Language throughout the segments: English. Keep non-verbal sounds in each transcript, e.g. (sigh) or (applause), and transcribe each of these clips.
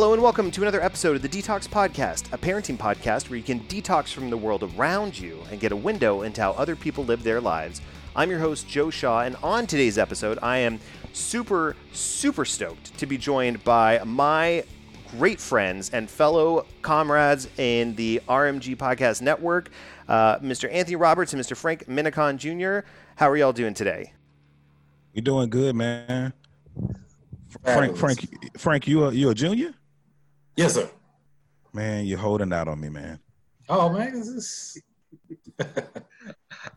Hello and welcome to another episode of the Detox Podcast, a parenting podcast where you can detox from the world around you and get a window into how other people live their lives. I'm your host, Joe Shaw, and on today's episode, I am super, super stoked to be joined by my great friends and fellow comrades in the RMG Podcast Network, uh, Mr. Anthony Roberts and Mr. Frank Minikon Jr. How are y'all doing today? You're doing good, man. Frank, Frank, Frank, you a you a junior? Yes, sir. Man, you're holding out on me, man. Oh man, this is (laughs)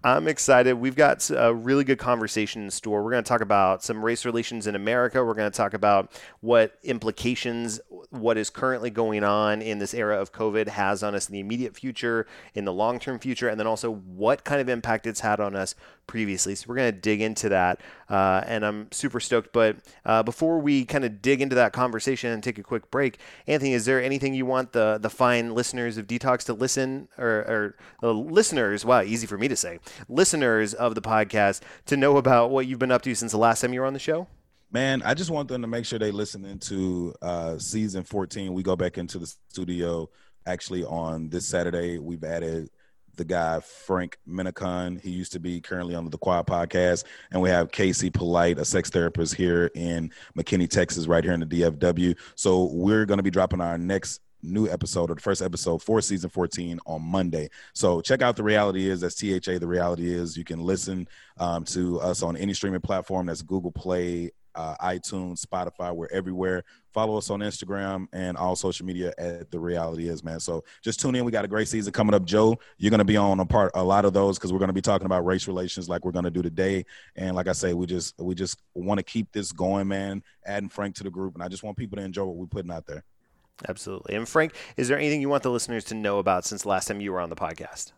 I'm excited. We've got a really good conversation in store. We're going to talk about some race relations in America. We're going to talk about what implications what is currently going on in this era of COVID has on us in the immediate future, in the long term future, and then also what kind of impact it's had on us previously. So we're going to dig into that, uh, and I'm super stoked. But uh, before we kind of dig into that conversation and take a quick break, Anthony, is there anything you want the the fine listeners of Detox to listen or, or listeners? Wow, easy for me to say. Listeners of the podcast to know about what you've been up to since the last time you were on the show. Man, I just want them to make sure they listen into uh, season 14. We go back into the studio actually on this Saturday. We've added the guy Frank Minikon. He used to be currently on the Quad podcast, and we have Casey Polite, a sex therapist here in McKinney, Texas, right here in the DFW. So we're going to be dropping our next new episode or the first episode for season 14 on Monday. So check out the reality is that's THA. The reality is you can listen um, to us on any streaming platform that's Google Play, uh, iTunes, Spotify. We're everywhere. Follow us on Instagram and all social media at the reality is, man. So just tune in. We got a great season coming up. Joe, you're going to be on a part, a lot of those because we're going to be talking about race relations like we're going to do today. And like I say, we just, we just want to keep this going, man. Adding Frank to the group. And I just want people to enjoy what we're putting out there. Absolutely. And Frank, is there anything you want the listeners to know about since last time you were on the podcast?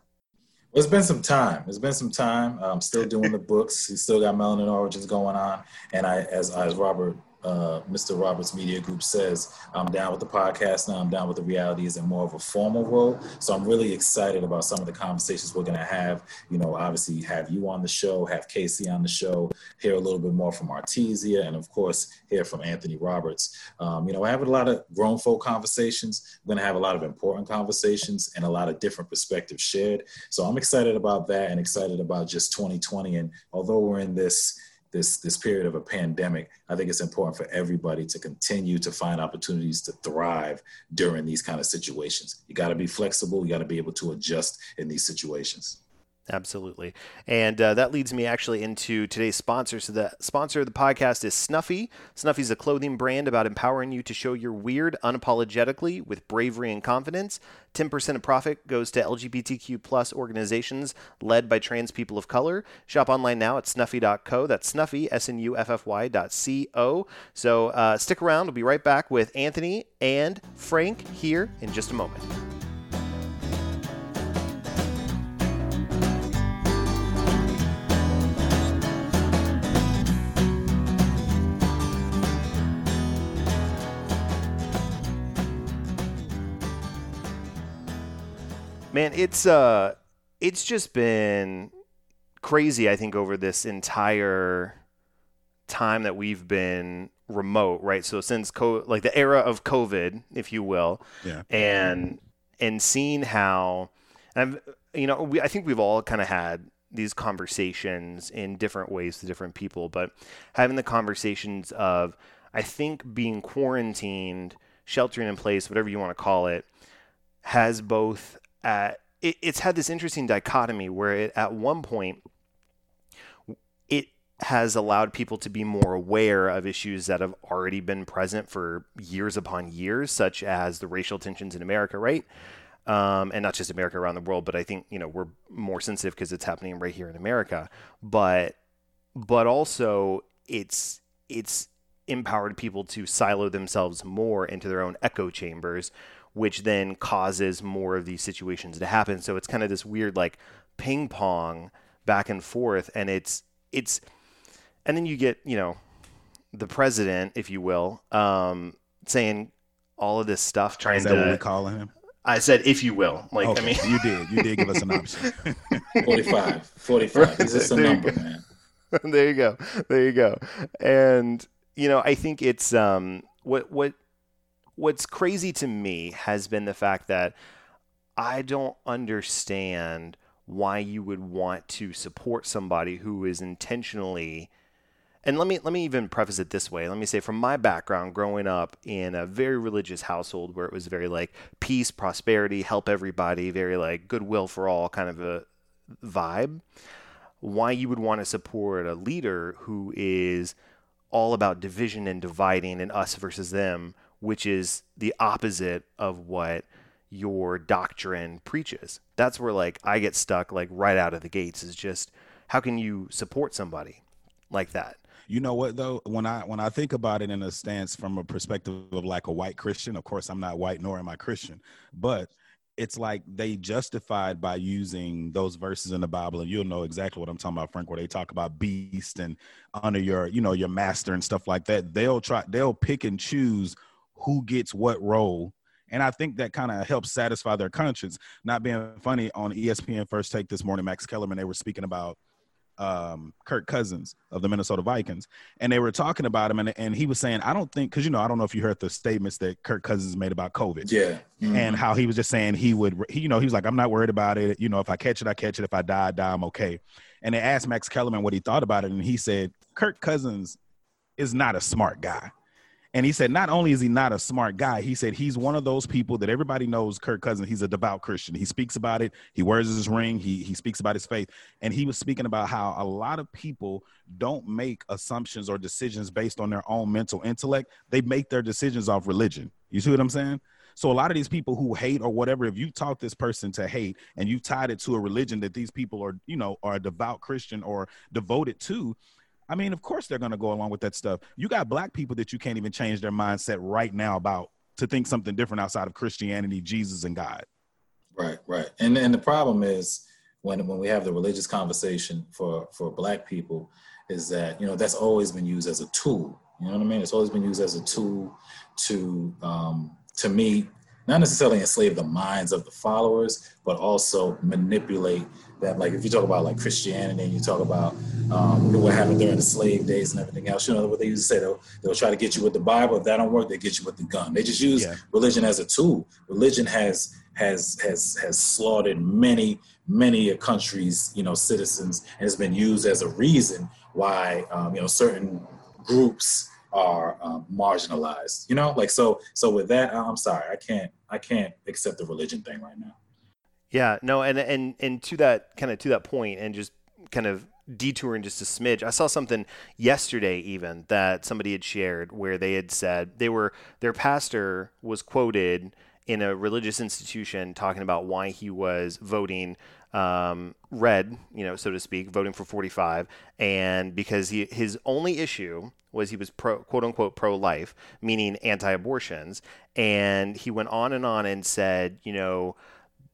It's been some time. It's been some time. I'm still doing the books. He's still got Melanin Origins going on. And I, as as Robert uh, Mr. Roberts Media Group says, I'm down with the podcast now. I'm down with the realities in more of a formal role. So I'm really excited about some of the conversations we're going to have. You know, obviously have you on the show, have Casey on the show, hear a little bit more from Artesia, and of course, hear from Anthony Roberts. Um, you know, I have a lot of grown folk conversations. I'm going to have a lot of important conversations and a lot of different perspectives shared. So I'm excited about that and excited about just 2020. And although we're in this, this this period of a pandemic, I think it's important for everybody to continue to find opportunities to thrive during these kind of situations. You got to be flexible. You got to be able to adjust in these situations. Absolutely. And uh, that leads me actually into today's sponsor. So, the sponsor of the podcast is Snuffy. Snuffy is a clothing brand about empowering you to show your weird unapologetically with bravery and confidence. 10% of profit goes to LGBTQ plus organizations led by trans people of color. Shop online now at snuffy.co. That's snuffy, S N U F F Y dot C O. So, uh, stick around. We'll be right back with Anthony and Frank here in just a moment. Man, it's uh it's just been crazy I think over this entire time that we've been remote, right? So since co- like the era of COVID, if you will. Yeah. And and seeing how and I've, you know, we, I think we've all kind of had these conversations in different ways to different people, but having the conversations of I think being quarantined, sheltering in place, whatever you want to call it, has both at it, it's had this interesting dichotomy where it, at one point it has allowed people to be more aware of issues that have already been present for years upon years, such as the racial tensions in America, right? Um, and not just America around the world, but I think you know we're more sensitive because it's happening right here in America. But but also it's it's empowered people to silo themselves more into their own echo chambers, which then causes more of these situations to happen. So it's kind of this weird like ping pong back and forth, and it's it's, and then you get you know the president, if you will, um, saying all of this stuff, trying Is that to. what we calling him? I said, if you will, like okay. I mean, you did. You did give us an option. (laughs) (laughs) 45. 45. Is this a There number, man? (laughs) there you go there you go and you know i think it's um what what what's crazy to me has been the fact that I don't understand why you would want to support somebody who is intentionally and let me let me even preface it this way. Let me say from my background growing up in a very religious household where it was very like peace, prosperity, help everybody, very like goodwill for all kind of a vibe. Why you would want to support a leader who is all about division and dividing and us versus them, which is the opposite of what your doctrine preaches. That's where like I get stuck like right out of the gates is just how can you support somebody like that? You know what though? When I when I think about it in a stance from a perspective of like a white Christian, of course I'm not white nor am I Christian, but it's like they justified by using those verses in the Bible, and you'll know exactly what I'm talking about, Frank, where they talk about beast and honor your, you know, your master and stuff like that. They'll try, they'll pick and choose who gets what role. And I think that kind of helps satisfy their conscience. Not being funny on ESPN First Take this morning, Max Kellerman, they were speaking about um, Kirk Cousins of the Minnesota Vikings, and they were talking about him, and, and he was saying, I don't think, because you know, I don't know if you heard the statements that Kirk Cousins made about COVID, yeah, mm-hmm. and how he was just saying he would, he, you know, he was like, I'm not worried about it. You know, if I catch it, I catch it. If I die, I die. I'm okay. And they asked Max Kellerman what he thought about it, and he said, Kirk Cousins is not a smart guy. And he said, not only is he not a smart guy, he said he's one of those people that everybody knows Kirk Cousins. He's a devout Christian. He speaks about it. He wears his ring. He, he speaks about his faith. And he was speaking about how a lot of people don't make assumptions or decisions based on their own mental intellect. They make their decisions off religion. You see what I'm saying? So a lot of these people who hate or whatever, if you taught this person to hate and you tied it to a religion that these people are, you know, are a devout Christian or devoted to, I mean, of course they're going to go along with that stuff. You got black people that you can't even change their mindset right now about to think something different outside of Christianity, Jesus, and God. Right, right. And and the problem is when when we have the religious conversation for for black people is that you know that's always been used as a tool. You know what I mean? It's always been used as a tool to um, to meet not necessarily enslave the minds of the followers, but also manipulate that. Like if you talk about like Christianity and you talk about um, what happened during the slave days and everything else, you know what they used to say, they'll, they'll try to get you with the Bible. If that don't work, they get you with the gun. They just use yeah. religion as a tool. Religion has has has has slaughtered many many countries, you know, citizens, and has been used as a reason why um, you know certain groups are um, marginalized. You know, like so. So with that, I'm sorry, I can't I can't accept the religion thing right now. Yeah, no, and and and to that kind of to that point, and just kind of detouring just a smidge. I saw something yesterday even that somebody had shared where they had said they were their pastor was quoted in a religious institution talking about why he was voting um, red, you know, so to speak, voting for 45, and because he his only issue was he was pro quote unquote pro life, meaning anti abortions, and he went on and on and said, you know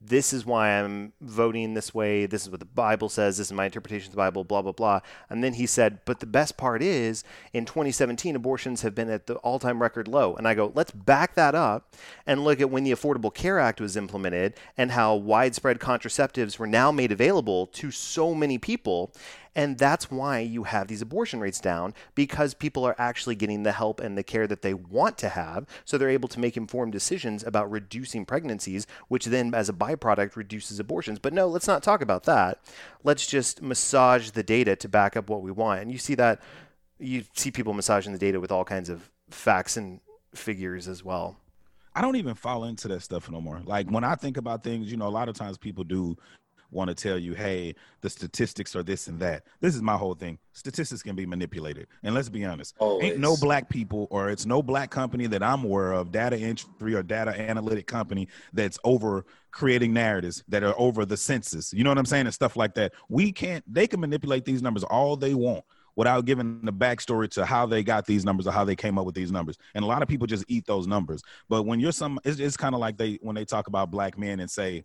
this is why I'm voting this way. This is what the Bible says. This is my interpretation of the Bible, blah, blah, blah. And then he said, but the best part is in 2017, abortions have been at the all time record low. And I go, let's back that up and look at when the Affordable Care Act was implemented and how widespread contraceptives were now made available to so many people. And that's why you have these abortion rates down because people are actually getting the help and the care that they want to have. So they're able to make informed decisions about reducing pregnancies, which then, as a byproduct, reduces abortions. But no, let's not talk about that. Let's just massage the data to back up what we want. And you see that, you see people massaging the data with all kinds of facts and figures as well. I don't even fall into that stuff no more. Like when I think about things, you know, a lot of times people do want to tell you, hey, the statistics are this and that. This is my whole thing. Statistics can be manipulated. And let's be honest, Always. ain't no black people or it's no black company that I'm aware of, data entry or data analytic company that's over creating narratives that are over the census. You know what I'm saying? And stuff like that. We can't, they can manipulate these numbers all they want without giving the backstory to how they got these numbers or how they came up with these numbers. And a lot of people just eat those numbers. But when you're some, it's, it's kind of like they when they talk about black men and say,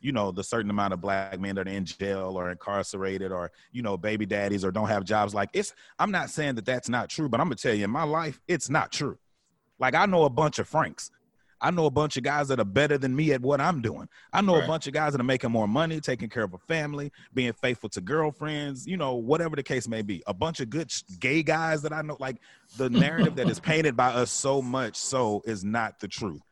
you know the certain amount of black men that are in jail or incarcerated or you know baby daddies or don't have jobs like it's i'm not saying that that's not true but i'm gonna tell you in my life it's not true like i know a bunch of franks I know a bunch of guys that are better than me at what I'm doing. I know right. a bunch of guys that are making more money, taking care of a family, being faithful to girlfriends, you know, whatever the case may be. A bunch of good gay guys that I know. Like the narrative that is (laughs) painted by us so much so is not the truth.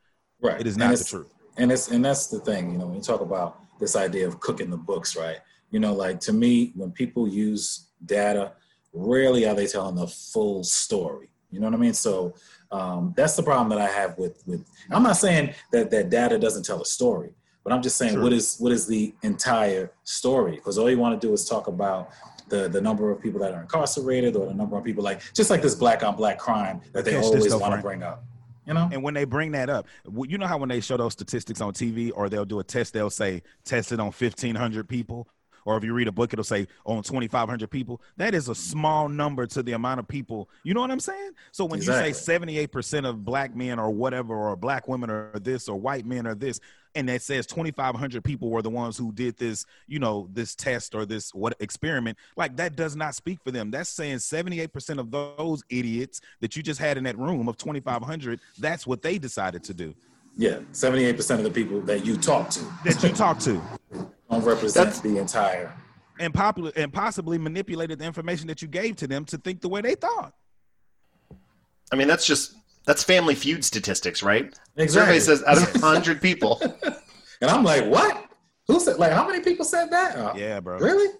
Right. It is not the truth. And it's and that's the thing, you know, when you talk about this idea of cooking the books, right? You know, like to me, when people use data, rarely are they telling the full story. You know what I mean? So um, that's the problem that I have with with. I'm not saying that that data doesn't tell a story, but I'm just saying sure. what is what is the entire story? Because all you want to do is talk about the the number of people that are incarcerated or the number of people like just like this black on black crime that they always want to bring up. You know? And when they bring that up, you know how when they show those statistics on TV or they'll do a test, they'll say tested on 1,500 people or if you read a book, it'll say on 2,500 people. That is a small number to the amount of people. You know what I'm saying? So when exactly. you say 78% of black men or whatever, or black women or this, or white men or this, and it says 2,500 people were the ones who did this, you know, this test or this what experiment, like that does not speak for them. That's saying 78% of those idiots that you just had in that room of 2,500, that's what they decided to do. Yeah, 78% of the people that you talked to. That you talked to (laughs) don't represent That's, the entire and popular and possibly manipulated the information that you gave to them to think the way they thought. I mean, that's just that's Family Feud statistics, right? Exactly. Survey says out of (laughs) hundred people, (laughs) and I'm like, what? Who said? Like, how many people said that? Oh, yeah, bro. Really?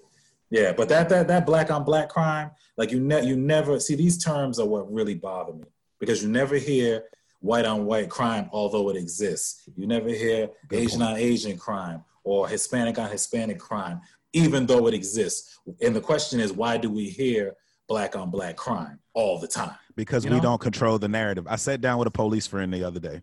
Yeah, but that that that black on black crime, like you ne- you never see these terms are what really bother me because you never hear white on white crime, although it exists. You never hear Good Asian point. on Asian crime or Hispanic on Hispanic crime, even though it exists. And the question is, why do we hear black on black crime all the time? Because you we know? don't control the narrative. I sat down with a police friend the other day.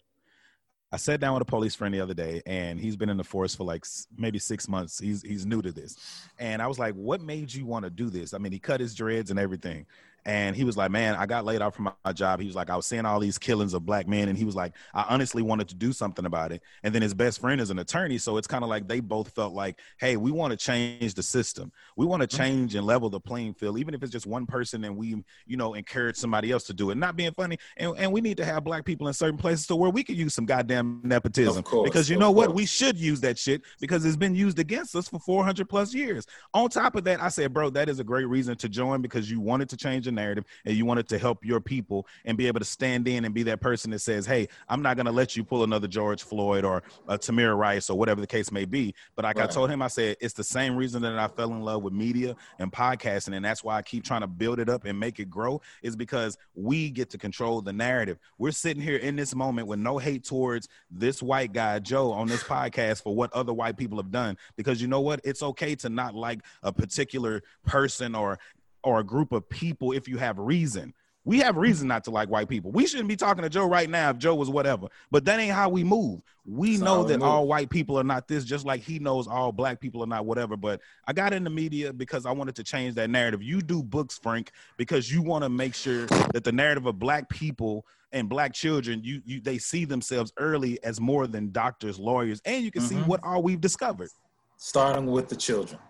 I sat down with a police friend the other day, and he's been in the force for like maybe six months. He's he's new to this, and I was like, "What made you want to do this?" I mean, he cut his dreads and everything, and he was like, Man, I got laid off from my job. He was like, I was seeing all these killings of black men. And he was like, I honestly wanted to do something about it. And then his best friend is an attorney. So it's kind of like they both felt like, Hey, we want to change the system. We want to mm-hmm. change and level the playing field, even if it's just one person and we, you know, encourage somebody else to do it. Not being funny. And, and we need to have black people in certain places to where we could use some goddamn nepotism. Course, because you know what? We should use that shit because it's been used against us for 400 plus years. On top of that, I said, Bro, that is a great reason to join because you wanted to change narrative and you wanted to help your people and be able to stand in and be that person that says, "Hey, I'm not going to let you pull another George Floyd or a Tamir Rice or whatever the case may be." But like right. I told him, I said it's the same reason that I fell in love with media and podcasting, and that's why I keep trying to build it up and make it grow. Is because we get to control the narrative. We're sitting here in this moment with no hate towards this white guy Joe on this podcast for what other white people have done, because you know what? It's okay to not like a particular person or or a group of people if you have reason. We have reason not to like white people. We shouldn't be talking to Joe right now if Joe was whatever. But that ain't how we move. We know that all white people are not this, just like he knows all black people are not whatever. But I got in the media because I wanted to change that narrative. You do books, Frank, because you want to make sure that the narrative of black people and black children, you you they see themselves early as more than doctors, lawyers, and you can mm-hmm. see what all we've discovered. Starting with the children.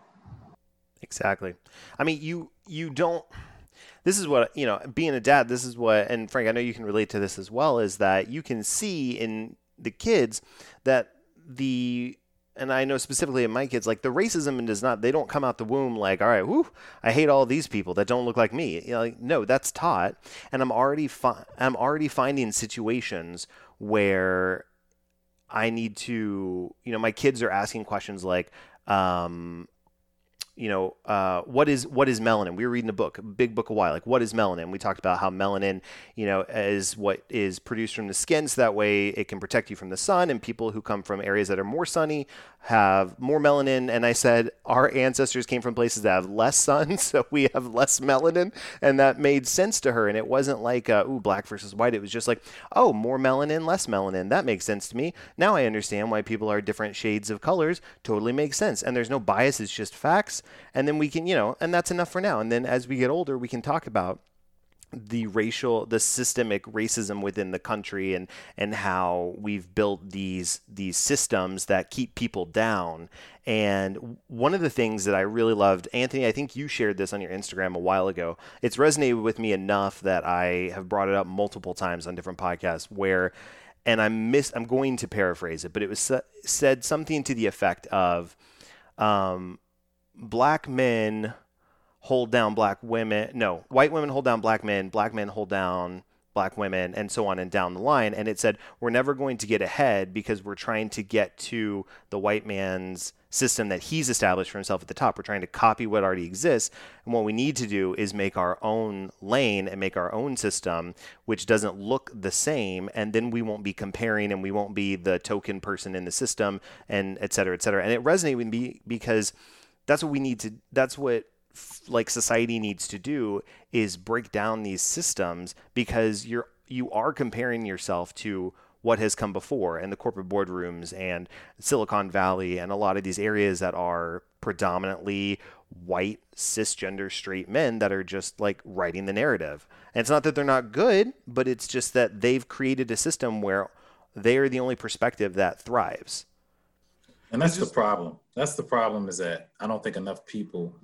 Exactly. I mean, you you don't this is what you know being a dad this is what and frank i know you can relate to this as well is that you can see in the kids that the and I know specifically in my kids, like the racism and does not, they don't come out the womb like, all right, whoo, I hate all these people that don't look like me. You know, like, no, that's taught. And I'm already, fi- I'm already finding situations where I need to, you know, my kids are asking questions like, um, you know, uh, what is what is melanin? We were reading a book, a big book a while, like what is melanin? We talked about how melanin, you know, is what is produced from the skin, so that way it can protect you from the sun. And people who come from areas that are more sunny have more melanin. And I said our ancestors came from places that have less sun, (laughs) so we have less melanin, and that made sense to her. And it wasn't like, uh, ooh, black versus white. It was just like, oh, more melanin, less melanin. That makes sense to me. Now I understand why people are different shades of colors. Totally makes sense. And there's no bias. It's just facts and then we can you know and that's enough for now. And then as we get older we can talk about the racial the systemic racism within the country and and how we've built these these systems that keep people down. And one of the things that I really loved Anthony I think you shared this on your Instagram a while ago. It's resonated with me enough that I have brought it up multiple times on different podcasts where and I'm miss I'm going to paraphrase it, but it was said something to the effect of, um, black men hold down black women. No, white women hold down black men. Black men hold down black women, and so on and down the line. And it said we're never going to get ahead because we're trying to get to the white man's system that he's established for himself at the top. We're trying to copy what already exists. And what we need to do is make our own lane and make our own system, which doesn't look the same. And then we won't be comparing and we won't be the token person in the system and et cetera, et cetera. And it resonated with me because that's what we need to, that's what like society needs to do is break down these systems because you're you are comparing yourself to what has come before and the corporate boardrooms and Silicon Valley and a lot of these areas that are predominantly white cisgender straight men that are just like writing the narrative. And it's not that they're not good, but it's just that they've created a system where they are the only perspective that thrives. And that's just, the problem. That's the problem is that I don't think enough people,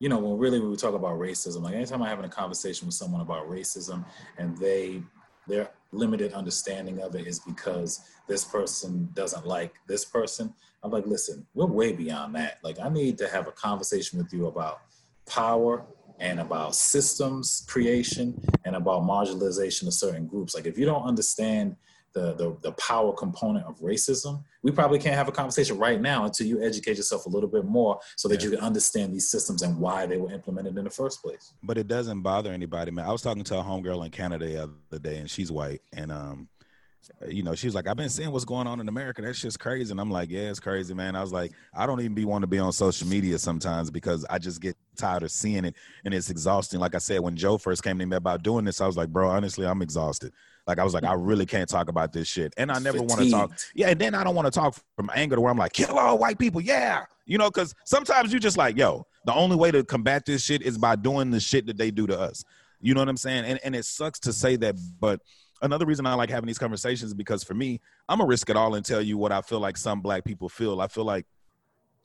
you know, when really when we talk about racism, like anytime I'm having a conversation with someone about racism and they their limited understanding of it is because this person doesn't like this person. I'm like, listen, we're way beyond that. Like, I need to have a conversation with you about power and about systems creation and about marginalization of certain groups. Like, if you don't understand the, the, the power component of racism, we probably can't have a conversation right now until you educate yourself a little bit more so that yeah. you can understand these systems and why they were implemented in the first place. But it doesn't bother anybody, man. I was talking to a homegirl in Canada the other day, and she's white, and um, you know, she was like, I've been seeing what's going on in America. That's just crazy. And I'm like, yeah, it's crazy, man. I was like, I don't even be want to be on social media sometimes because I just get tired of seeing it and it's exhausting. Like I said, when Joe first came to me about doing this, I was like, bro, honestly, I'm exhausted. Like I was like, I really can't talk about this shit. And I never want to talk. Yeah, and then I don't want to talk from anger to where I'm like, kill all white people. Yeah. You know, because sometimes you just like, yo, the only way to combat this shit is by doing the shit that they do to us. You know what I'm saying? And and it sucks to say that, but another reason I like having these conversations is because for me, I'm gonna risk it all and tell you what I feel like some black people feel. I feel like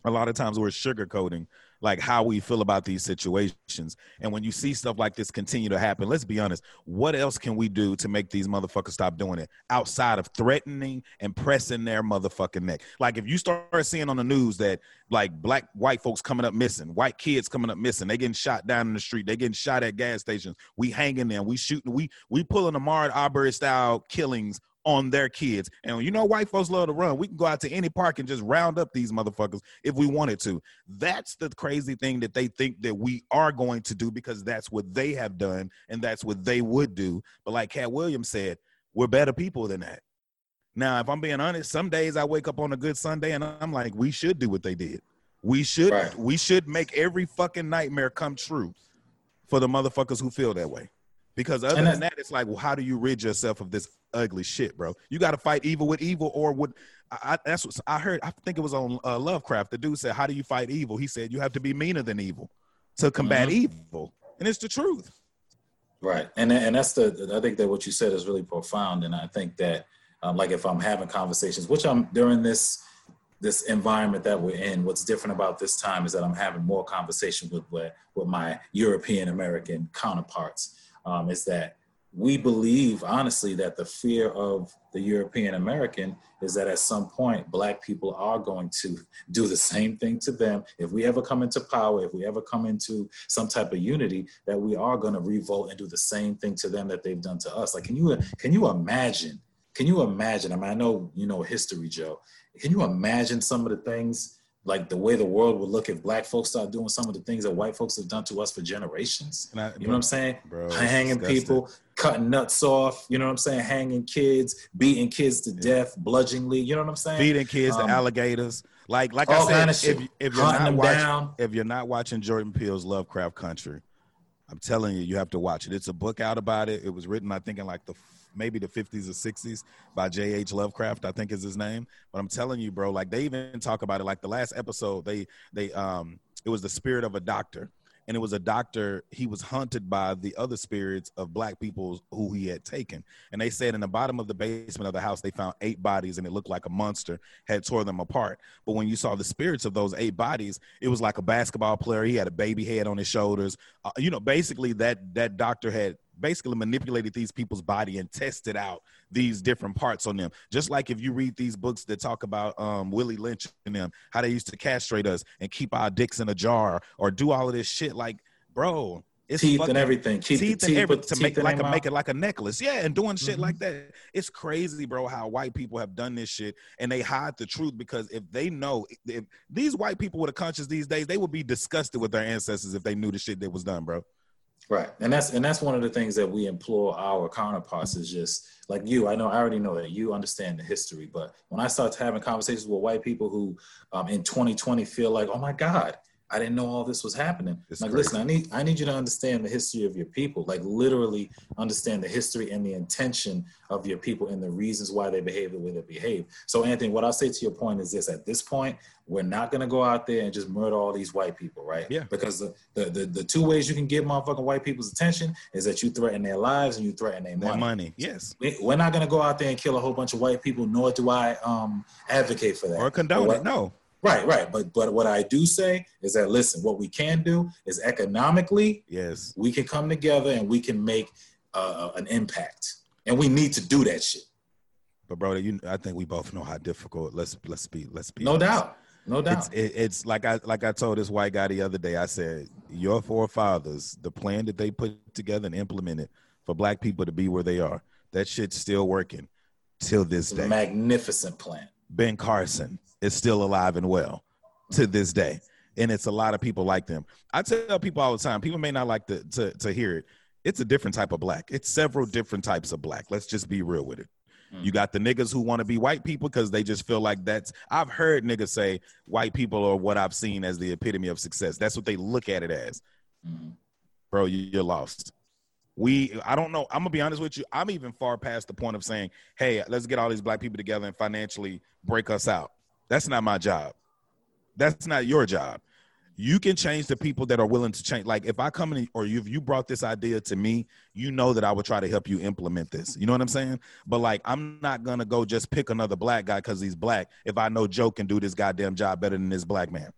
a lot of times we're sugarcoating like how we feel about these situations. And when you see stuff like this continue to happen, let's be honest, what else can we do to make these motherfuckers stop doing it outside of threatening and pressing their motherfucking neck? Like if you start seeing on the news that like black white folks coming up missing, white kids coming up missing, they getting shot down in the street, they getting shot at gas stations, we hanging them, we shooting, we we pulling the Ahmaud Arbery style killings on their kids. And you know, white folks love to run. We can go out to any park and just round up these motherfuckers if we wanted to. That's the crazy thing that they think that we are going to do because that's what they have done and that's what they would do. But like Katt Williams said, we're better people than that. Now, if I'm being honest, some days I wake up on a good Sunday and I'm like, we should do what they did. We should right. we should make every fucking nightmare come true for the motherfuckers who feel that way. Because other than that, it's like, well, how do you rid yourself of this ugly shit, bro? You got to fight evil with evil, or with. I, that's what I heard. I think it was on uh, Lovecraft. The dude said, "How do you fight evil?" He said, "You have to be meaner than evil to combat mm-hmm. evil," and it's the truth. Right, and and that's the. I think that what you said is really profound, and I think that, um, like, if I'm having conversations, which I'm during this this environment that we're in, what's different about this time is that I'm having more conversation with with, with my European American counterparts um, is that we believe honestly that the fear of the European American is that at some point black people are going to do the same thing to them. If we ever come into power, if we ever come into some type of unity, that we are going to revolt and do the same thing to them that they've done to us. Like, can you can you imagine? Can you imagine? I mean, I know you know history, Joe. Can you imagine some of the things like the way the world would look if black folks start doing some of the things that white folks have done to us for generations. I, you know what I'm saying? Bro, Hanging people, cutting nuts off, you know what I'm saying? Hanging kids, beating kids to yeah. death, bludgeoningly, you know what I'm saying? Feeding kids um, to alligators. Like like I said, if, if, you're not watching, down. if you're not watching Jordan Peele's Lovecraft Country, I'm telling you, you have to watch it. It's a book out about it. It was written, I think, in like the maybe the 50s or 60s by J.H. Lovecraft, I think is his name. But I'm telling you, bro, like they even talk about it. Like the last episode, they they um it was the spirit of a doctor and it was a doctor he was haunted by the other spirits of black people who he had taken and they said in the bottom of the basement of the house they found eight bodies and it looked like a monster had tore them apart but when you saw the spirits of those eight bodies it was like a basketball player he had a baby head on his shoulders uh, you know basically that that doctor had basically manipulated these people's body and tested out these different parts on them. Just like if you read these books that talk about um, Willie Lynch and them, how they used to castrate us and keep our dicks in a jar or do all of this shit. Like, bro, it's teeth and everything. Teeth, teeth and everything to make like a, make it like a necklace. Yeah, and doing shit mm-hmm. like that. It's crazy, bro. How white people have done this shit and they hide the truth because if they know if these white people with a conscience these days, they would be disgusted with their ancestors if they knew the shit that was done, bro. Right, and that's and that's one of the things that we implore our counterparts is just like you. I know I already know that you understand the history, but when I start having conversations with white people who, um, in 2020, feel like, oh my God, I didn't know all this was happening. It's like, crazy. listen, I need I need you to understand the history of your people. Like literally understand the history and the intention of your people and the reasons why they behave the way they behave. So Anthony, what I'll say to your point is this: at this point, we're not gonna go out there and just murder all these white people, right? Yeah. Because the the, the, the two ways you can get motherfucking white people's attention is that you threaten their lives and you threaten their, their money. money. Yes. We, are not gonna go out there and kill a whole bunch of white people, nor do I um advocate for that. Or condone it. No. Right, right. But but what I do say is that listen, what we can do is economically, yes, we can come together and we can make uh, an impact, and we need to do that shit. But bro, you, I think we both know how difficult. Let's let's be let's be. No honest. doubt, no doubt. It's, it, it's like I like I told this white guy the other day. I said your forefathers, the plan that they put together and implemented for black people to be where they are, that shit's still working till this day. Magnificent plan. Ben Carson, is still alive and well to this day. And it's a lot of people like them. I tell people all the time, people may not like to, to, to hear it. It's a different type of black. It's several different types of black. Let's just be real with it. You got the niggas who want to be white people because they just feel like that's. I've heard niggas say white people are what I've seen as the epitome of success. That's what they look at it as. Mm-hmm. Bro, you're lost. We, I don't know. I'm gonna be honest with you. I'm even far past the point of saying, "Hey, let's get all these black people together and financially break us out." That's not my job. That's not your job. You can change the people that are willing to change. Like if I come in or you you brought this idea to me, you know that I would try to help you implement this. You know what I'm saying? But like I'm not gonna go just pick another black guy because he's black if I know Joe can do this goddamn job better than this black man.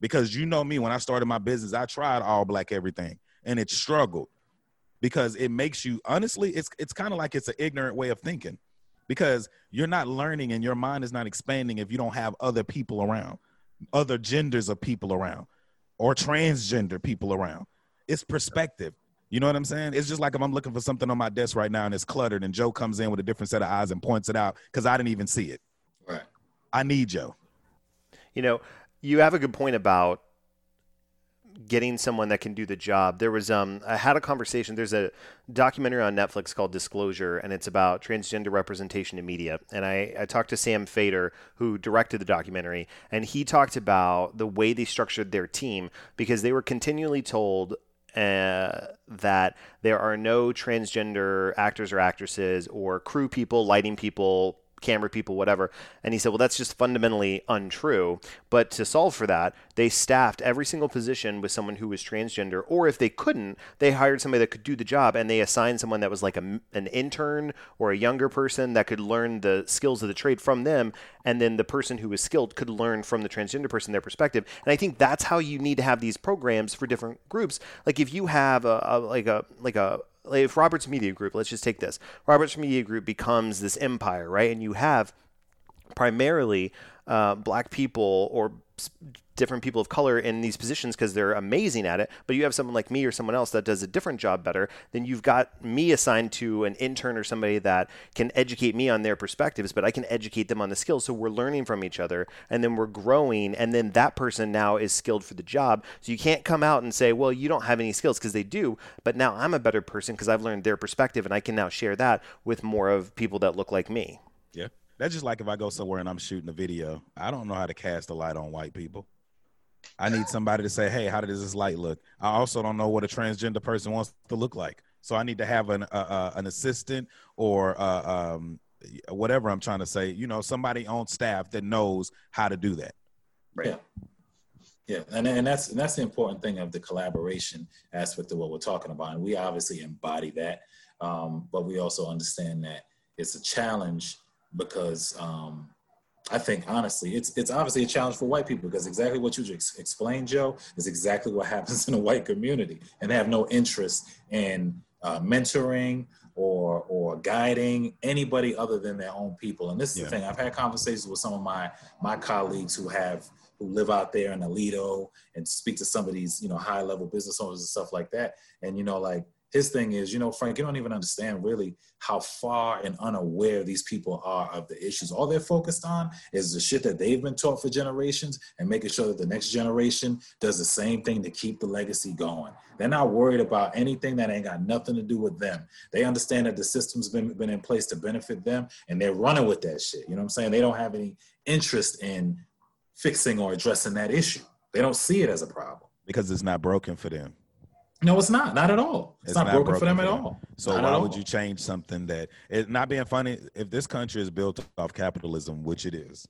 Because you know me, when I started my business, I tried all black everything and it struggled because it makes you honestly, it's it's kind of like it's an ignorant way of thinking because you're not learning and your mind is not expanding if you don't have other people around, other genders of people around, or transgender people around. It's perspective. You know what I'm saying? It's just like if I'm looking for something on my desk right now and it's cluttered, and Joe comes in with a different set of eyes and points it out because I didn't even see it. Right. I need Joe. You know, you have a good point about getting someone that can do the job. There was um I had a conversation. There's a documentary on Netflix called Disclosure, and it's about transgender representation in media. And I, I talked to Sam Feder, who directed the documentary, and he talked about the way they structured their team because they were continually told uh, that there are no transgender actors or actresses or crew people, lighting people, camera people, whatever. And he said, well, that's just fundamentally untrue. But to solve for that, they staffed every single position with someone who was transgender. Or if they couldn't, they hired somebody that could do the job and they assigned someone that was like a, an intern or a younger person that could learn the skills of the trade from them. And then the person who was skilled could learn from the transgender person their perspective. And I think that's how you need to have these programs for different groups. Like if you have a, a like a like a if Roberts Media Group, let's just take this. Roberts Media Group becomes this empire, right? And you have primarily uh, black people or different people of color in these positions because they're amazing at it, but you have someone like me or someone else that does a different job better, then you've got me assigned to an intern or somebody that can educate me on their perspectives, but I can educate them on the skills. So we're learning from each other and then we're growing, and then that person now is skilled for the job. So you can't come out and say, well, you don't have any skills because they do, but now I'm a better person because I've learned their perspective and I can now share that with more of people that look like me. That's just like if I go somewhere and I'm shooting a video. I don't know how to cast a light on white people. I need somebody to say, "Hey, how does this light look?" I also don't know what a transgender person wants to look like, so I need to have an uh, uh, an assistant or uh, um, whatever I'm trying to say. You know, somebody on staff that knows how to do that. Right. Yeah. Yeah, and, and that's and that's the important thing of the collaboration aspect of what we're talking about, and we obviously embody that, um, but we also understand that it's a challenge because um, I think honestly, it's it's obviously a challenge for white people because exactly what you just explained, Joe, is exactly what (laughs) happens in a white community, and they have no interest in uh, mentoring or or guiding anybody other than their own people. And this is yeah. the thing. I've had conversations with some of my my colleagues who have who live out there in Aledo and speak to some of these, you know, high level business owners and stuff like that. And you know, like his thing is, you know, Frank, you don't even understand really how far and unaware these people are of the issues. All they're focused on is the shit that they've been taught for generations and making sure that the next generation does the same thing to keep the legacy going. They're not worried about anything that ain't got nothing to do with them. They understand that the system's been, been in place to benefit them and they're running with that shit. You know what I'm saying? They don't have any interest in fixing or addressing that issue. They don't see it as a problem. Because it's not broken for them. No, it's not. Not at all. It's, it's not, not, broken, broken for them, for them at all. So not why would you change something that it not being funny? If this country is built off capitalism, which it is,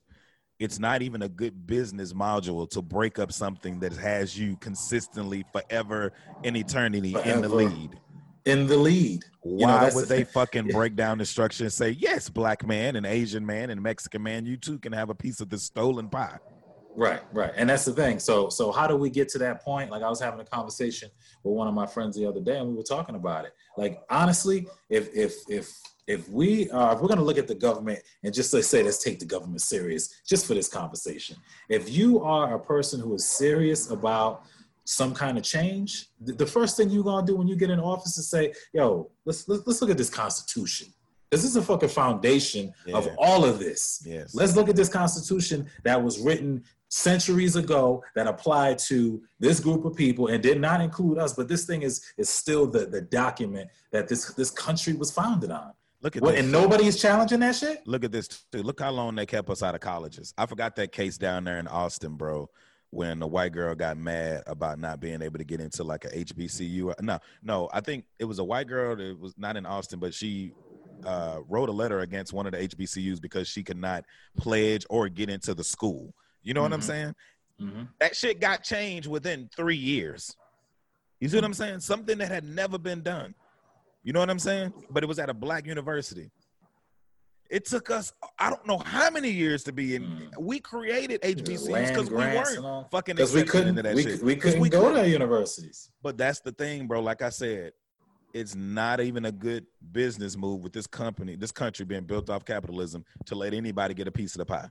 it's not even a good business module to break up something that has you consistently forever in eternity forever. in the lead. In the lead. Why you know, would they (laughs) fucking break down the structure and say, yes, black man and Asian man and Mexican man, you too can have a piece of the stolen pie? Right, right. And that's the thing. So so how do we get to that point? Like I was having a conversation with one of my friends the other day and we were talking about it. Like honestly, if if if if we uh, if we're going to look at the government and just let's say let's take the government serious just for this conversation if you are a person who is serious about some kind of change the, first thing you're going to do when you get in office is say yo let's, let's let's look at this constitution this is a fucking foundation yeah. of all of this. Yes. Let's look at this constitution that was written centuries ago that applied to this group of people and did not include us. But this thing is is still the the document that this this country was founded on. Look at what, this. And nobody is challenging that shit. Look at this too. Look how long they kept us out of colleges. I forgot that case down there in Austin, bro. When the white girl got mad about not being able to get into like a HBCU. No, no, I think it was a white girl that was not in Austin, but she uh, wrote a letter against one of the HBCUs because she could not pledge or get into the school. You know mm-hmm. what I'm mm-hmm. saying? Mm-hmm. That shit got changed within three years. You see what I'm saying? Something that had never been done. You know what I'm saying? But it was at a black university. It took us, I don't know how many years to be in. Mm. We created HBCUs because we weren't fucking because we couldn't we, we, couldn't we go couldn't. to universities. But that's the thing, bro. Like I said, it's not even a good business move with this company, this country being built off capitalism to let anybody get a piece of the pie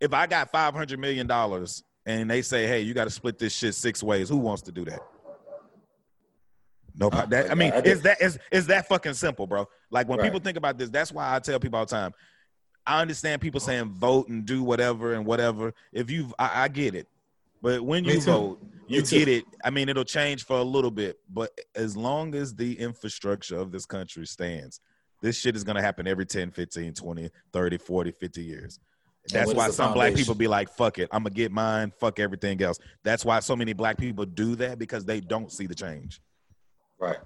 if I got five hundred million dollars and they say, "Hey, you got to split this shit six ways," who wants to do that? Nobody. That, I mean, is that is is that fucking simple, bro? Like when right. people think about this, that's why I tell people all the time. I understand people saying vote and do whatever and whatever. If you, I, I get it, but when you vote, you get it. I mean, it'll change for a little bit, but as long as the infrastructure of this country stands, this shit is going to happen every 10, 15, 20, 30, 40, 50 years. That's why some black people be like, fuck it, I'm gonna get mine, fuck everything else. That's why so many black people do that because they don't see the change. Right.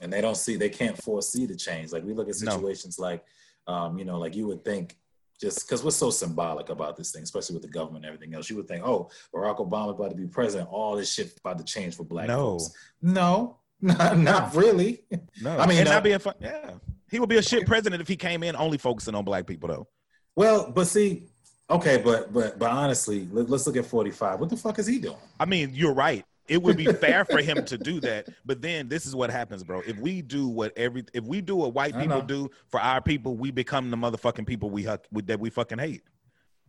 And they don't see, they can't foresee the change. Like we look at situations no. like, um, you know, like you would think just because we're so symbolic about this thing, especially with the government and everything else, you would think, oh, Barack Obama about to be president, all this shit about to change for black no. folks. No, (laughs) not, not really. No, I mean, and not being fun. Yeah, he would be a shit president if he came in only focusing on black people, though. Well, but see, Okay, but but but honestly, let, us look at 45. What the fuck is he doing? I mean, you're right. It would be fair for him to do that, but then this is what happens, bro. If we do what every if we do what white people do for our people, we become the motherfucking people we, we that we fucking hate.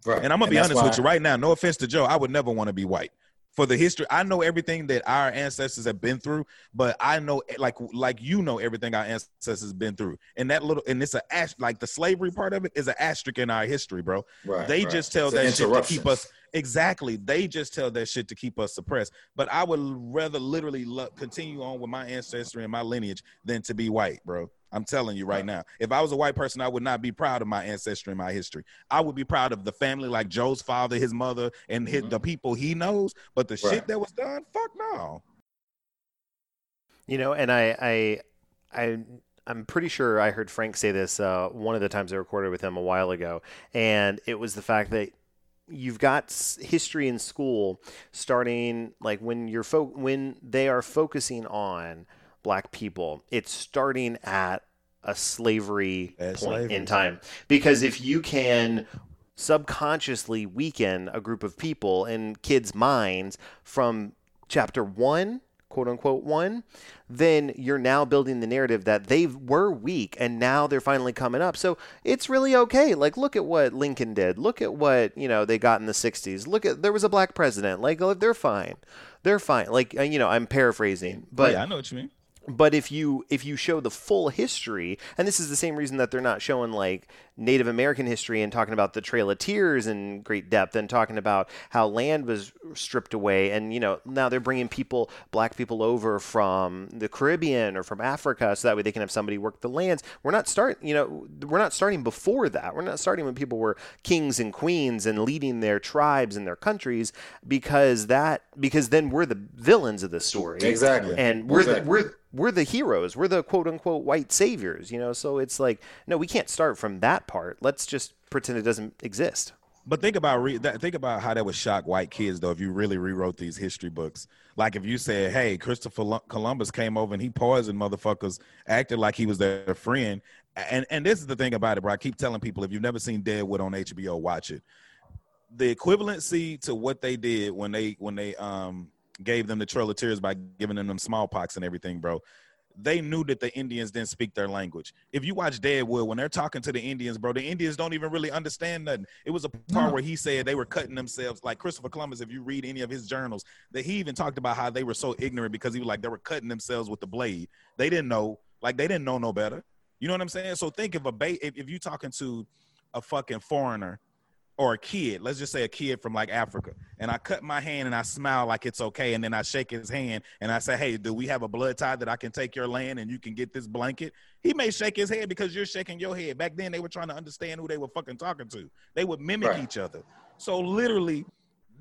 Right. And I'm gonna and be honest with you right now. No offense to Joe, I would never want to be white for the history. I know everything that our ancestors have been through, but I know like like you know everything our ancestors have been through. And that little and it's a like the slavery part of it is an asterisk in our history, bro. Right, they right. just tell it's that shit to keep us exactly. They just tell that shit to keep us suppressed. But I would rather literally lo- continue on with my ancestry and my lineage than to be white, bro. I'm telling you right now. If I was a white person, I would not be proud of my ancestry and my history. I would be proud of the family, like Joe's father, his mother, and his, mm-hmm. the people he knows. But the right. shit that was done, fuck no. You know, and I, I, I, I'm pretty sure I heard Frank say this uh, one of the times I recorded with him a while ago, and it was the fact that you've got history in school starting like when you're fo- when they are focusing on black people. It's starting at a slavery point slavery. in time. Because if you can subconsciously weaken a group of people in kids' minds from chapter one quote unquote one, then you're now building the narrative that they were weak and now they're finally coming up. So it's really okay. Like look at what Lincoln did. Look at what, you know, they got in the 60s. Look at there was a black president. Like they're fine. They're fine. Like uh, you know, I'm paraphrasing, but yeah, I know what you mean but if you if you show the full history and this is the same reason that they're not showing like native american history and talking about the trail of tears in great depth and talking about how land was stripped away and you know now they're bringing people black people over from the caribbean or from africa so that way they can have somebody work the lands we're not starting you know we're not starting before that we're not starting when people were kings and queens and leading their tribes and their countries because that because then we're the villains of the story exactly and we're exactly. the, we're we're the heroes. We're the quote unquote white saviors, you know. So it's like, no, we can't start from that part. Let's just pretend it doesn't exist. But think about re- that, think about how that would shock white kids though if you really rewrote these history books. Like if you said, "Hey, Christopher Columbus came over and he poisoned motherfuckers, acted like he was their friend." And and this is the thing about it, bro. I keep telling people if you've never seen Deadwood on HBO, watch it. The equivalency to what they did when they when they um gave them the Trail of Tears by giving them them smallpox and everything, bro. They knew that the Indians didn't speak their language. If you watch Deadwood, when they're talking to the Indians, bro, the Indians don't even really understand nothing. It was a part no. where he said they were cutting themselves, like Christopher Columbus. If you read any of his journals, that he even talked about how they were so ignorant because he was like they were cutting themselves with the blade. They didn't know, like they didn't know no better. You know what I'm saying? So think of a ba- if, if you talking to a fucking foreigner or a kid, let's just say a kid from like Africa, and I cut my hand and I smile like it's okay, and then I shake his hand and I say, Hey, do we have a blood tie that I can take your land and you can get this blanket? He may shake his head because you're shaking your head. Back then, they were trying to understand who they were fucking talking to. They would mimic right. each other. So literally,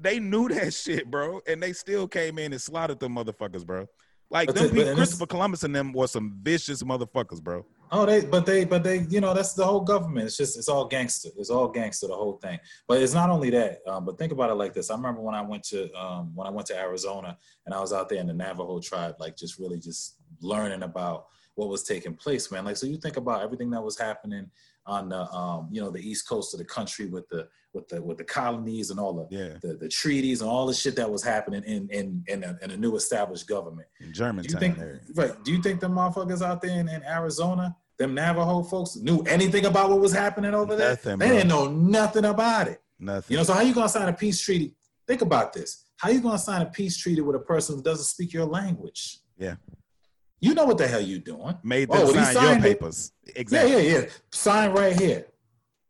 they knew that (laughs) shit, bro, and they still came in and slaughtered them motherfuckers, bro. Like them people, Christopher Columbus and them were some vicious motherfuckers, bro. Oh, they, but they, but they, you know, that's the whole government. It's just, it's all gangster. It's all gangster, the whole thing. But it's not only that. Um, but think about it like this. I remember when I went to, um, when I went to Arizona and I was out there in the Navajo tribe, like just really just learning about what was taking place, man. Like, so you think about everything that was happening on the, um, you know, the east coast of the country with the, with the, with the colonies and all the, yeah. the, the treaties and all the shit that was happening in, in, in a, in a new established government. In Germantown. Do you think, right? Do you think the motherfuckers out there in, in Arizona? them Navajo folks knew anything about what was happening over there. Nothing, they bro. didn't know nothing about it. Nothing. You know, so how you gonna sign a peace treaty? Think about this. How you gonna sign a peace treaty with a person who doesn't speak your language? Yeah. You know what the hell you doing? Made them oh, sign your papers. It. Exactly. Yeah, yeah, yeah. Sign right here.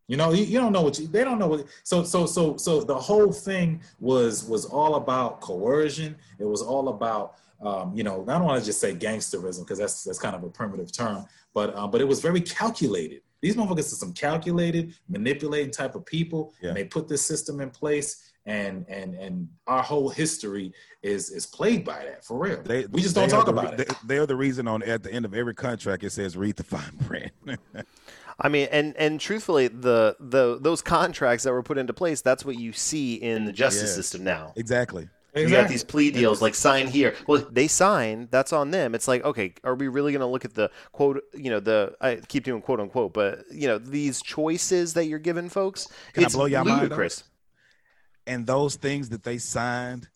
You know, you, you don't know what you, they don't know what. So, so, so, so the whole thing was was all about coercion. It was all about um, you know, I don't want to just say gangsterism because that's that's kind of a primitive term, but um, but it was very calculated. These motherfuckers are some calculated, manipulating type of people, yeah. and they put this system in place, and and and our whole history is is plagued by that for real. They, we just don't talk the, about it. They, are the reason on at the end of every contract it says read the fine print. (laughs) I mean, and and truthfully, the the those contracts that were put into place, that's what you see in the justice yes. system now. Exactly. Exactly. You got these plea deals like sign here. Well, they sign. That's on them. It's like, okay, are we really going to look at the quote? You know, the I keep doing quote unquote, but you know, these choices that you're giving folks. Can it's I blow your ludicrous. mind? And those things that they signed,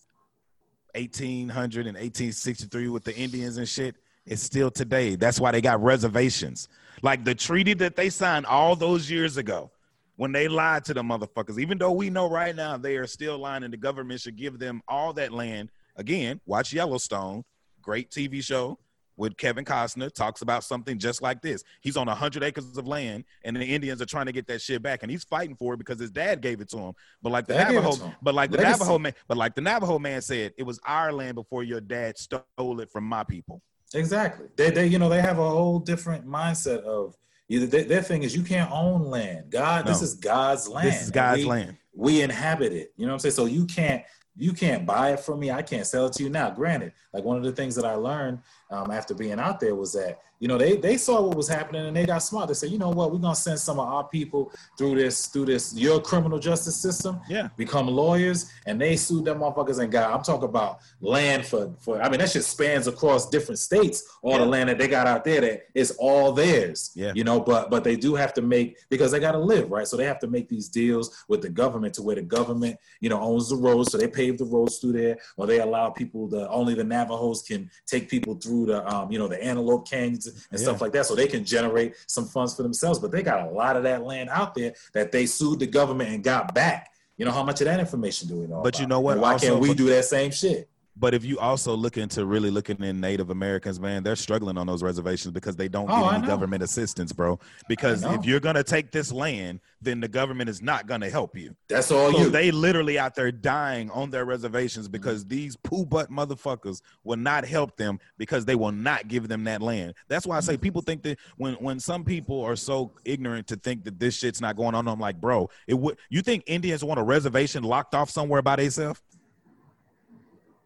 1800 and 1863 with the Indians and shit, is still today. That's why they got reservations. Like the treaty that they signed all those years ago when they lied to the motherfuckers, even though we know right now they are still lying and the government should give them all that land. Again, watch Yellowstone, great TV show with Kevin Costner, talks about something just like this. He's on 100 acres of land, and the Indians are trying to get that shit back, and he's fighting for it because his dad gave it to him. But like the dad Navajo, but like the Legacy. Navajo man, but like the Navajo man said, it was our land before your dad stole it from my people. Exactly. They, they, you know, they have a whole different mindset of Either their, their thing is you can't own land. God, no. this is God's land. This is God's we, land. We inhabit it. You know what I'm saying? So you can't you can't buy it from me. I can't sell it to you now. Granted, like one of the things that I learned um, after being out there was that you know, they they saw what was happening and they got smart. They said, you know what, we're gonna send some of our people through this through this your criminal justice system. Yeah. Become lawyers, and they sued them motherfuckers and got. I'm talking about land for for. I mean, that shit spans across different states. All Yeah. the land that they got out there, that it's all theirs. Yeah. You know, but but they do have to make because they got to live right. So they have to make these deals with the government to where the government, you know, owns the roads. So they pave the roads through there, or they allow people the only the Navajos can take people through the um, you know, the antelope canyons and stuff like that, so they can generate some funds for themselves. But they got a lot of that land out there that they sued the government and got back. You know how much of that information do we know? But you know what? And why Also, can't we do that same shit? But if you also look into really looking in Native Americans, man, they're struggling on those reservations because they don't Oh, get any government assistance, bro. Because if you're gonna take this land, then the government is not gonna help you. That's all So you. they literally out there dying on their reservations because these poo butt motherfuckers will not help them because they will not give them that land. That's why I say people think that when when some people are so ignorant to think that this shit's not going on, I'm like, bro, it would. You think Indians want a reservation locked off somewhere by themselves?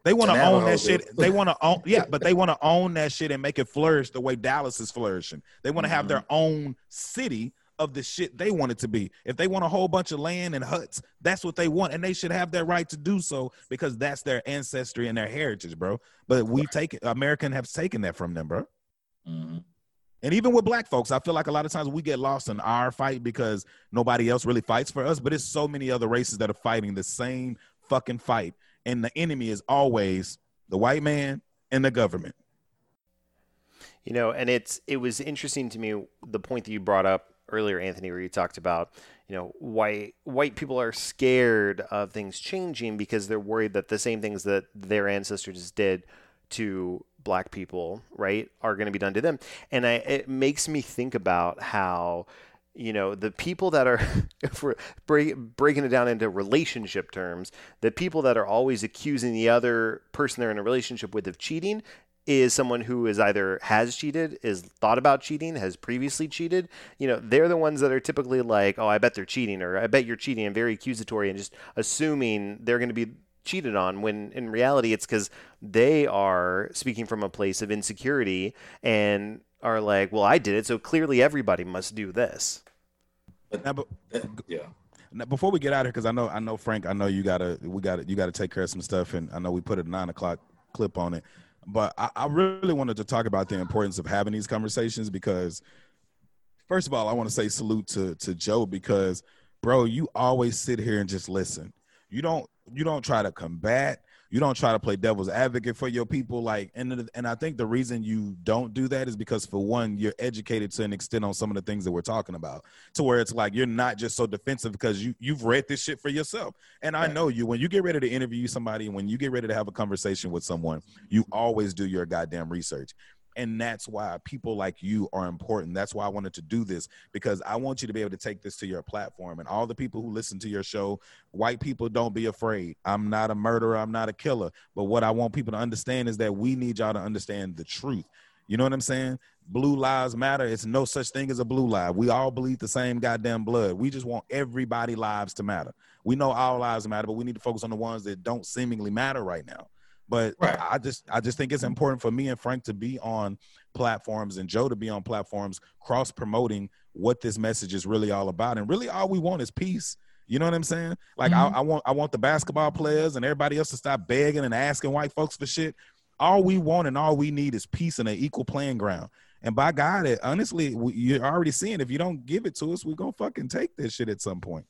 They want to own that shit. They want to own, yeah, but they want to own that shit and make it flourish the way Dallas is flourishing. They want to have their own city of the shit they want it to be. If they want a whole bunch of land and huts, that's what they want, and they should have that right to do so because that's their ancestry and their heritage, bro. But we take it, American have taken that from them, bro. Mhm. And even with black folks, I feel like a lot of times we get lost in our fight because nobody else really fights for us. But it's so many other races that are fighting the same fucking fight. And the enemy is always the white man and the government. You know, and it's it was interesting to me the point that you brought up earlier, Anthony, where you talked about you know white white people are scared of things changing because they're worried that the same things that their ancestors did to black people, right, are going to be done to them, and I, it makes me think about how you know the people that are (laughs) if we're break, breaking it down into relationship terms the people that are always accusing the other person they're in a relationship with of cheating is someone who is either has cheated, is thought about cheating, has previously cheated. You know, they're the ones that are typically like, "Oh, I bet they're cheating," or "I bet you're cheating," and very accusatory, and just assuming they're going to be cheated on. When in reality, it's because they are speaking from a place of insecurity and are like, "Well, I did it, so clearly everybody must do this." Now, but yeah. Now, before we get out of here, because I know, I know, Frank, I know you gotta, we gotta, you gotta take care of some stuff, and I know we put a nine o'clock clip on it, but I, I really wanted to talk about the importance of having these conversations because, first of all, I want to say salute to to Joe because, bro, you always sit here and just listen. You don't, you don't try to combat. You don't try to play devil's advocate for your people, like, and and I think the reason you don't do that is because, for one, you're educated to an extent on some of the things that we're talking about to where it's like you're not just so defensive because you you've read this shit for yourself. And I know you when you get ready to interview somebody, and when you get ready to have a conversation with someone, you always do your goddamn research. And that's why people like you are important. That's why I wanted to do this because I want you to be able to take this to your platform. And all the people who listen to your show, white people, don't be afraid. I'm not a murderer. I'm not a killer. But what I want people to understand is that we need y'all to understand the truth. You know what I'm saying? Blue lives matter. It's no such thing as a blue lie. We all bleed the same goddamn blood. We just want everybody lives to matter. We know our lives matter, but we need to focus on the ones that don't seemingly matter right now. But Right. I just I just think it's important for me and Frank to be on platforms and Joe to be on platforms cross promoting what this message is really all about. And really all we want is peace. You know what I'm saying? Like I, mm-hmm. I want I want the basketball players and everybody else to stop begging and asking white folks for shit. All we want and all we need is peace and an equal playing ground. And by God, it, honestly, we, you're already seeing if you don't give it to us, we're gonna fucking take this shit at some point.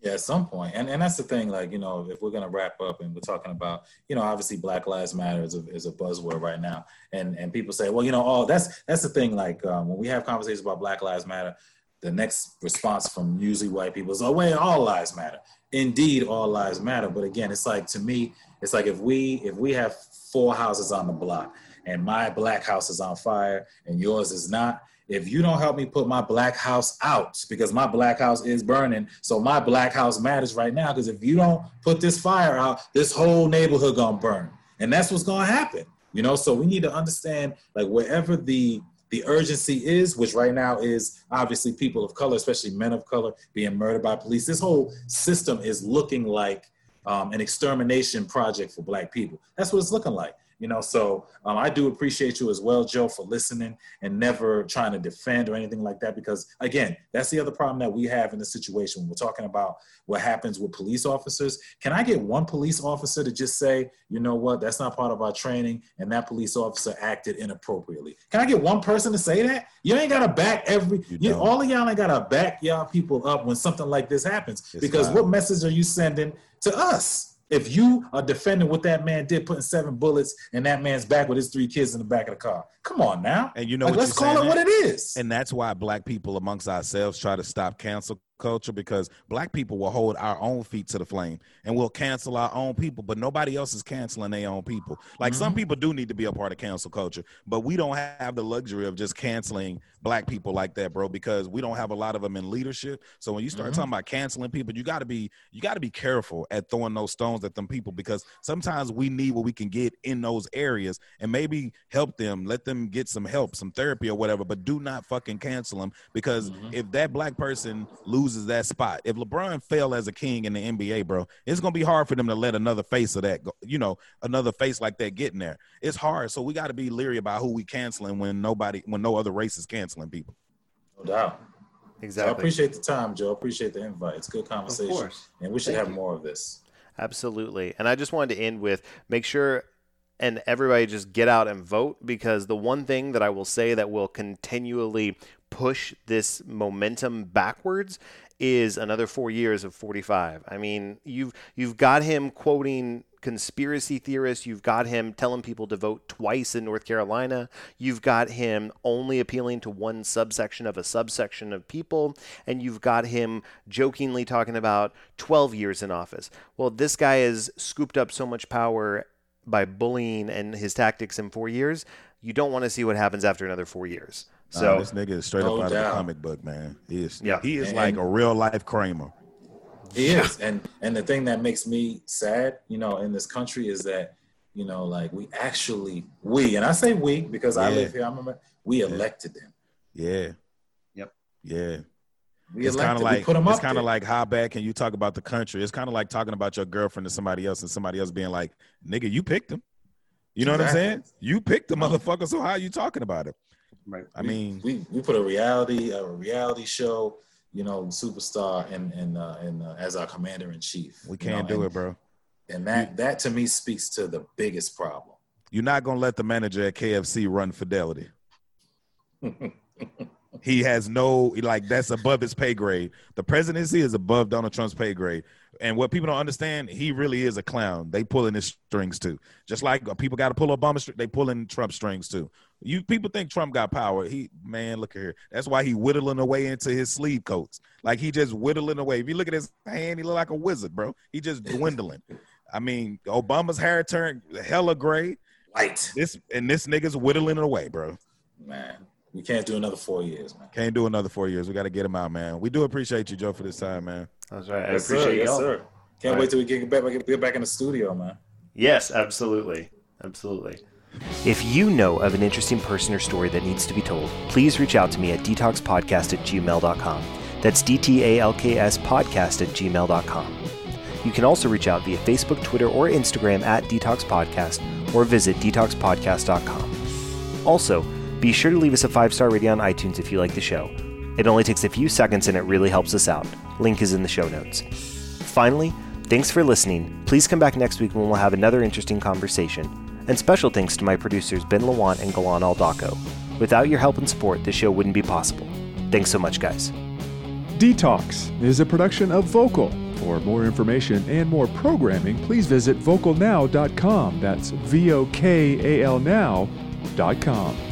Yeah, at some point. And and that's the thing, like, you know, if we're gonna wrap up and we're talking about, you know, obviously Black Lives Matter is a, is a buzzword right now. And and people say, well, you know, oh, that's that's the thing, like um, when we have conversations about Black Lives Matter, the next response from usually white people is, oh wait, all lives matter. Indeed, all lives matter. But again, it's like to me, it's like if we if we have four houses on the block and my black house is on fire and yours is not, if you don't help me put my black house out because my black house is burning so my black house matters right now because if you don't put this fire out this whole neighborhood gonna burn. And that's what's gonna happen you know? So we need to understand like wherever the the urgency is which right now is obviously people of color especially men of color being murdered by police this whole system is looking like um, an extermination project for black people. That's what it's looking like You know, so um, I do appreciate you as well, Joe, for listening and never trying to defend or anything like that. Because again, that's the other problem that we have in the situation when we're talking about what happens with police officers. Can I get one police officer to just say, you know what, that's not part of our training, and that police officer acted inappropriately? Can I get one person to say that? You ain't got to back every. You You all of y'all ain't got to back y'all people up when something like this happens. It's because what message are you sending to us? If you are defending what that man did, putting seven bullets in that man's back with his three kids in the back of the car, come on now. And you know Like, what let's you're call it saying, what it is. And that's why black people amongst ourselves try to stop cancel culture because black people will hold our own feet to the flame and we'll cancel our own people, but nobody else is canceling their own people. Like some people do need to be a part of cancel culture, but we don't have the luxury of just canceling black people like that, bro, because we don't have a lot of them in leadership. So when you start Mhm. talking about canceling people, you got to be you got to be careful at throwing those stones at them people because sometimes we need what we can get in those areas and maybe help them, let them get some help, some therapy or whatever, but do not fucking cancel them because Mhm. if that black person loses that spot, if LeBron fell as a king in the NBA, bro, it's gonna be hard for them to let another face of that, go, you know, another face like that get in there. It's hard, so we got to be leery about who we canceling when nobody, when no other race is canceling people. no doubt. So I appreciate the time, Joe. I appreciate the invite. It's good Of conversation. course. And we should Thank have you. more of this. Absolutely. And I just wanted to end with make sure and everybody just get out and vote because the one thing that I will say that will continually push this momentum backwards is another 4 years of 45. I mean, you've you've got him quoting conspiracy theorists, you've got him telling people to vote twice in North Carolina, you've got him only appealing to one subsection of a subsection of people, and you've got him jokingly talking about 12 years in office. Well, this guy has scooped up so much power by bullying and his tactics in 4 years. You don't want to see what happens after another 4 years. So So, this nigga is straight No up out of doubt. the comic book, man. He is, Yeah. he is And- like a real life Kramer. He is, and and the thing that makes me sad, you know, in this country is that, you know, like we actually we, and I say we because I live here. I remember we elected them. Yeah. Yep. Yeah. We it's kind of like put him it's kind of like how bad can you talk about the country? It's kind of like talking about your girlfriend to somebody else and somebody else being like, "Nigga, you picked him." You know what I'm saying? You picked the motherfucker, so how are you talking about it? Right. I we, mean, we we put a reality a reality show, you know, superstar and and uh, and uh, as our commander in chief. we can't know, do and, it, bro. And that that to me speaks to the biggest problem. You're not gonna let the manager at KFC run Fidelity. (laughs) He has no like that's above his pay grade. The presidency is above Donald Trump's pay grade. And what people don't understand, he really is a clown. They pulling his strings too. Just like uh, people got to pull Obama, they pulling Trump strings too. You people think Trump got power. He man, look at here. That's why he whittling away into his sleeve coats. Like he just whittling away. If you look at his hand, he look like a wizard, bro. He just dwindling. I mean, Obama's hair turned hella gray. Light, This and this nigga's whittling away, bro. man. We can't do another four years, man. Can't do another four years. We got to get him out, man. We do appreciate you, Joe, for this time, man. That's right. I Yes, sir. appreciate Yes, y'all. sir. Can't All wait right. till we get back get back in the studio, man. Yes, absolutely. Absolutely. If you know of an interesting person or story that needs to be told, please reach out to me at dtalkspodcast at gmail.com. That's D T A L K S podcast at gmail.com. You can also reach out via Facebook, Twitter, or Instagram at DTalks Podcast or visit dtalkspodcast.com. Also, be sure to leave us a five star rating on iTunes if you like the show. It only takes a few seconds and it really helps us out. Link is in the show notes. Finally, thanks for listening. Please come back next week when we'll have another interesting conversation. And special thanks to my producers Ben Lawant and Galan Aldaco. Without your help and support, this show wouldn't be possible. Thanks so much, guys. DTalks is a production of Vokal. For more information and more programming, please visit vokalnow.com. That's V O K A L now.com.